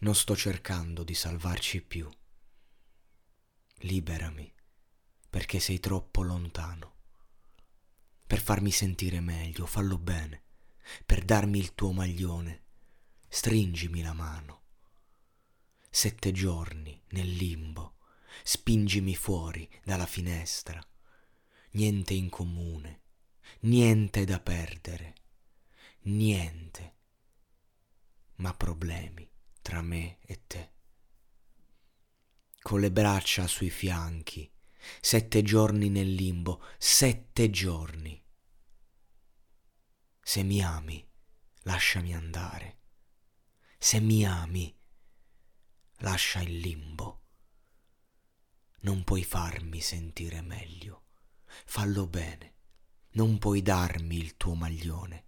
Non sto cercando di salvarci più. Liberami, perché sei troppo lontano. Per farmi sentire meglio, fallo bene. Per darmi il tuo maglione, stringimi la mano. Sette giorni nel limbo, spingimi fuori dalla finestra. Niente in comune, niente da perdere, niente, ma problemi tra me e te. Con le braccia sui fianchi, sette giorni nel limbo, sette giorni. Se mi ami, lasciami andare. Se mi ami, lascia il limbo. Non puoi farmi sentire meglio, fallo bene. Non puoi darmi il tuo maglione.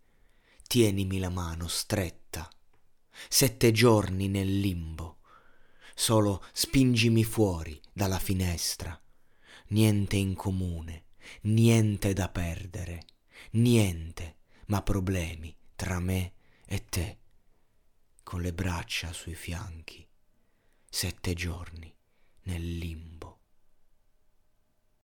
Tienimi la mano stretta sette giorni nel limbo. Solo spingimi fuori dalla finestra. Niente in comune, niente da perdere, niente, ma problemi tra me e te. Con le braccia sui fianchi, sette giorni nel limbo.